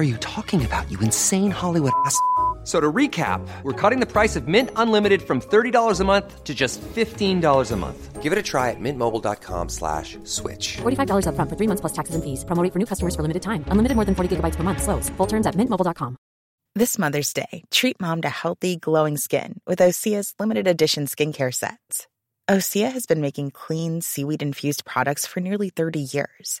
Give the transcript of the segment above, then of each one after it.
are you talking about, you insane Hollywood ass? So to recap, we're cutting the price of Mint Unlimited from $30 a month to just $15 a month. Give it a try at mintmobile.com slash switch. $45 upfront for three months plus taxes and fees. Promo rate for new customers for limited time. Unlimited more than 40 gigabytes per month. Slows. Full terms at mintmobile.com. This Mother's Day, treat mom to healthy, glowing skin with Osea's limited edition skincare sets. Osea has been making clean, seaweed infused products for nearly 30 years.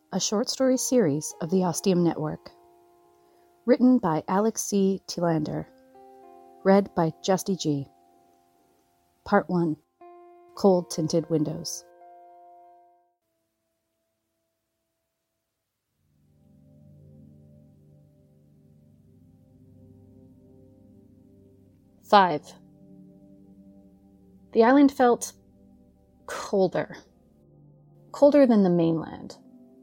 a short story series of the Ostium Network. Written by Alex C. Telander. Read by Justy Gee. Part 1 Cold Tinted Windows. Five. The island felt colder colder than the mainland,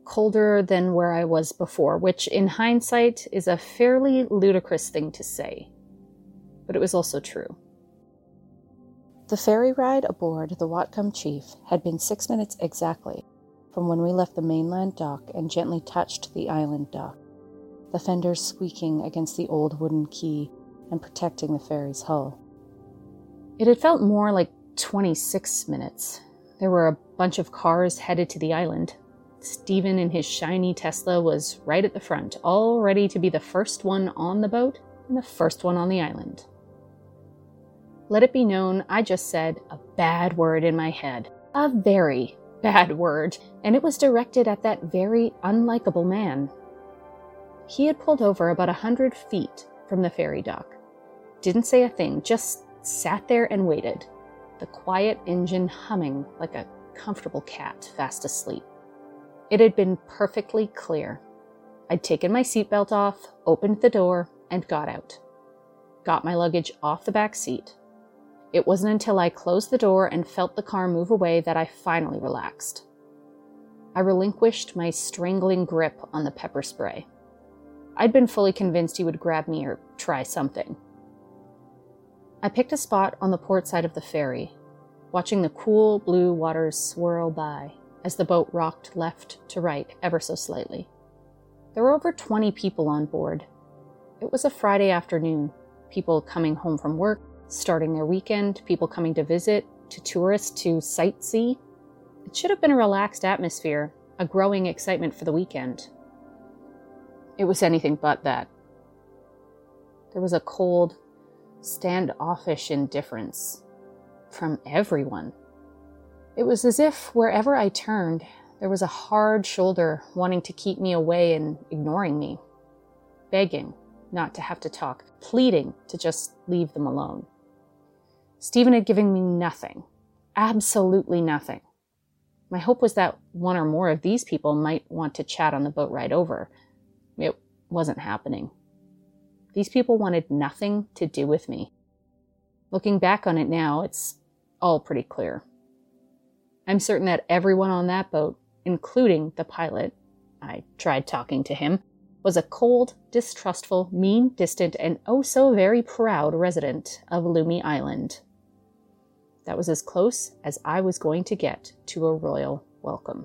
colder than where I was before, which in hindsight is a fairly ludicrous thing to say. But it was also true. The ferry ride aboard the Whatcom Chief had been six minutes exactly from when we left the mainland dock and gently touched the island dock, the fenders squeaking against the old wooden quay and protecting the ferry's hull. It had felt more like 26 minutes. There were a bunch of cars headed to the island. Stephen in his shiny Tesla was right at the front, all ready to be the first one on the boat and the first one on the island. Let it be known, I just said a bad word in my head. A very bad word, and it was directed at that very unlikable man. He had pulled over about a hundred feet from the ferry dock. Didn't say a thing, just sat there and waited, the quiet engine humming like a comfortable cat fast asleep. It had been perfectly clear. I'd taken my seatbelt off, opened the door, and got out. Got my luggage off the back seat. It wasn't until I closed the door and felt the car move away that I finally relaxed. I relinquished my strangling grip on the pepper spray. I'd been fully convinced he would grab me or try something. I picked a spot on the port side of the ferry, watching the cool blue waters swirl by as the boat rocked left to right ever so slightly. There were over 20 people on board. It was a Friday afternoon. People coming home from work, starting their weekend, people coming to visit, to tourists to sightsee. It should have been a relaxed atmosphere, a growing excitement for the weekend. It was anything but that. There was a cold, standoffish indifference from everyone. It was as if wherever I turned, there was a hard shoulder wanting to keep me away and ignoring me, begging not to have to talk, pleading to just leave them alone. Stephen had given me nothing, absolutely nothing. My hope was that one or more of these people might want to chat on the boat ride over. It wasn't happening. These people wanted nothing to do with me. Looking back on it now, it's all pretty clear. I'm certain that everyone on that boat, including the pilot, I tried talking to him, was a cold, distrustful, mean, distant, and oh so very proud resident of Lummi Island. That was as close as I was going to get to a royal welcome.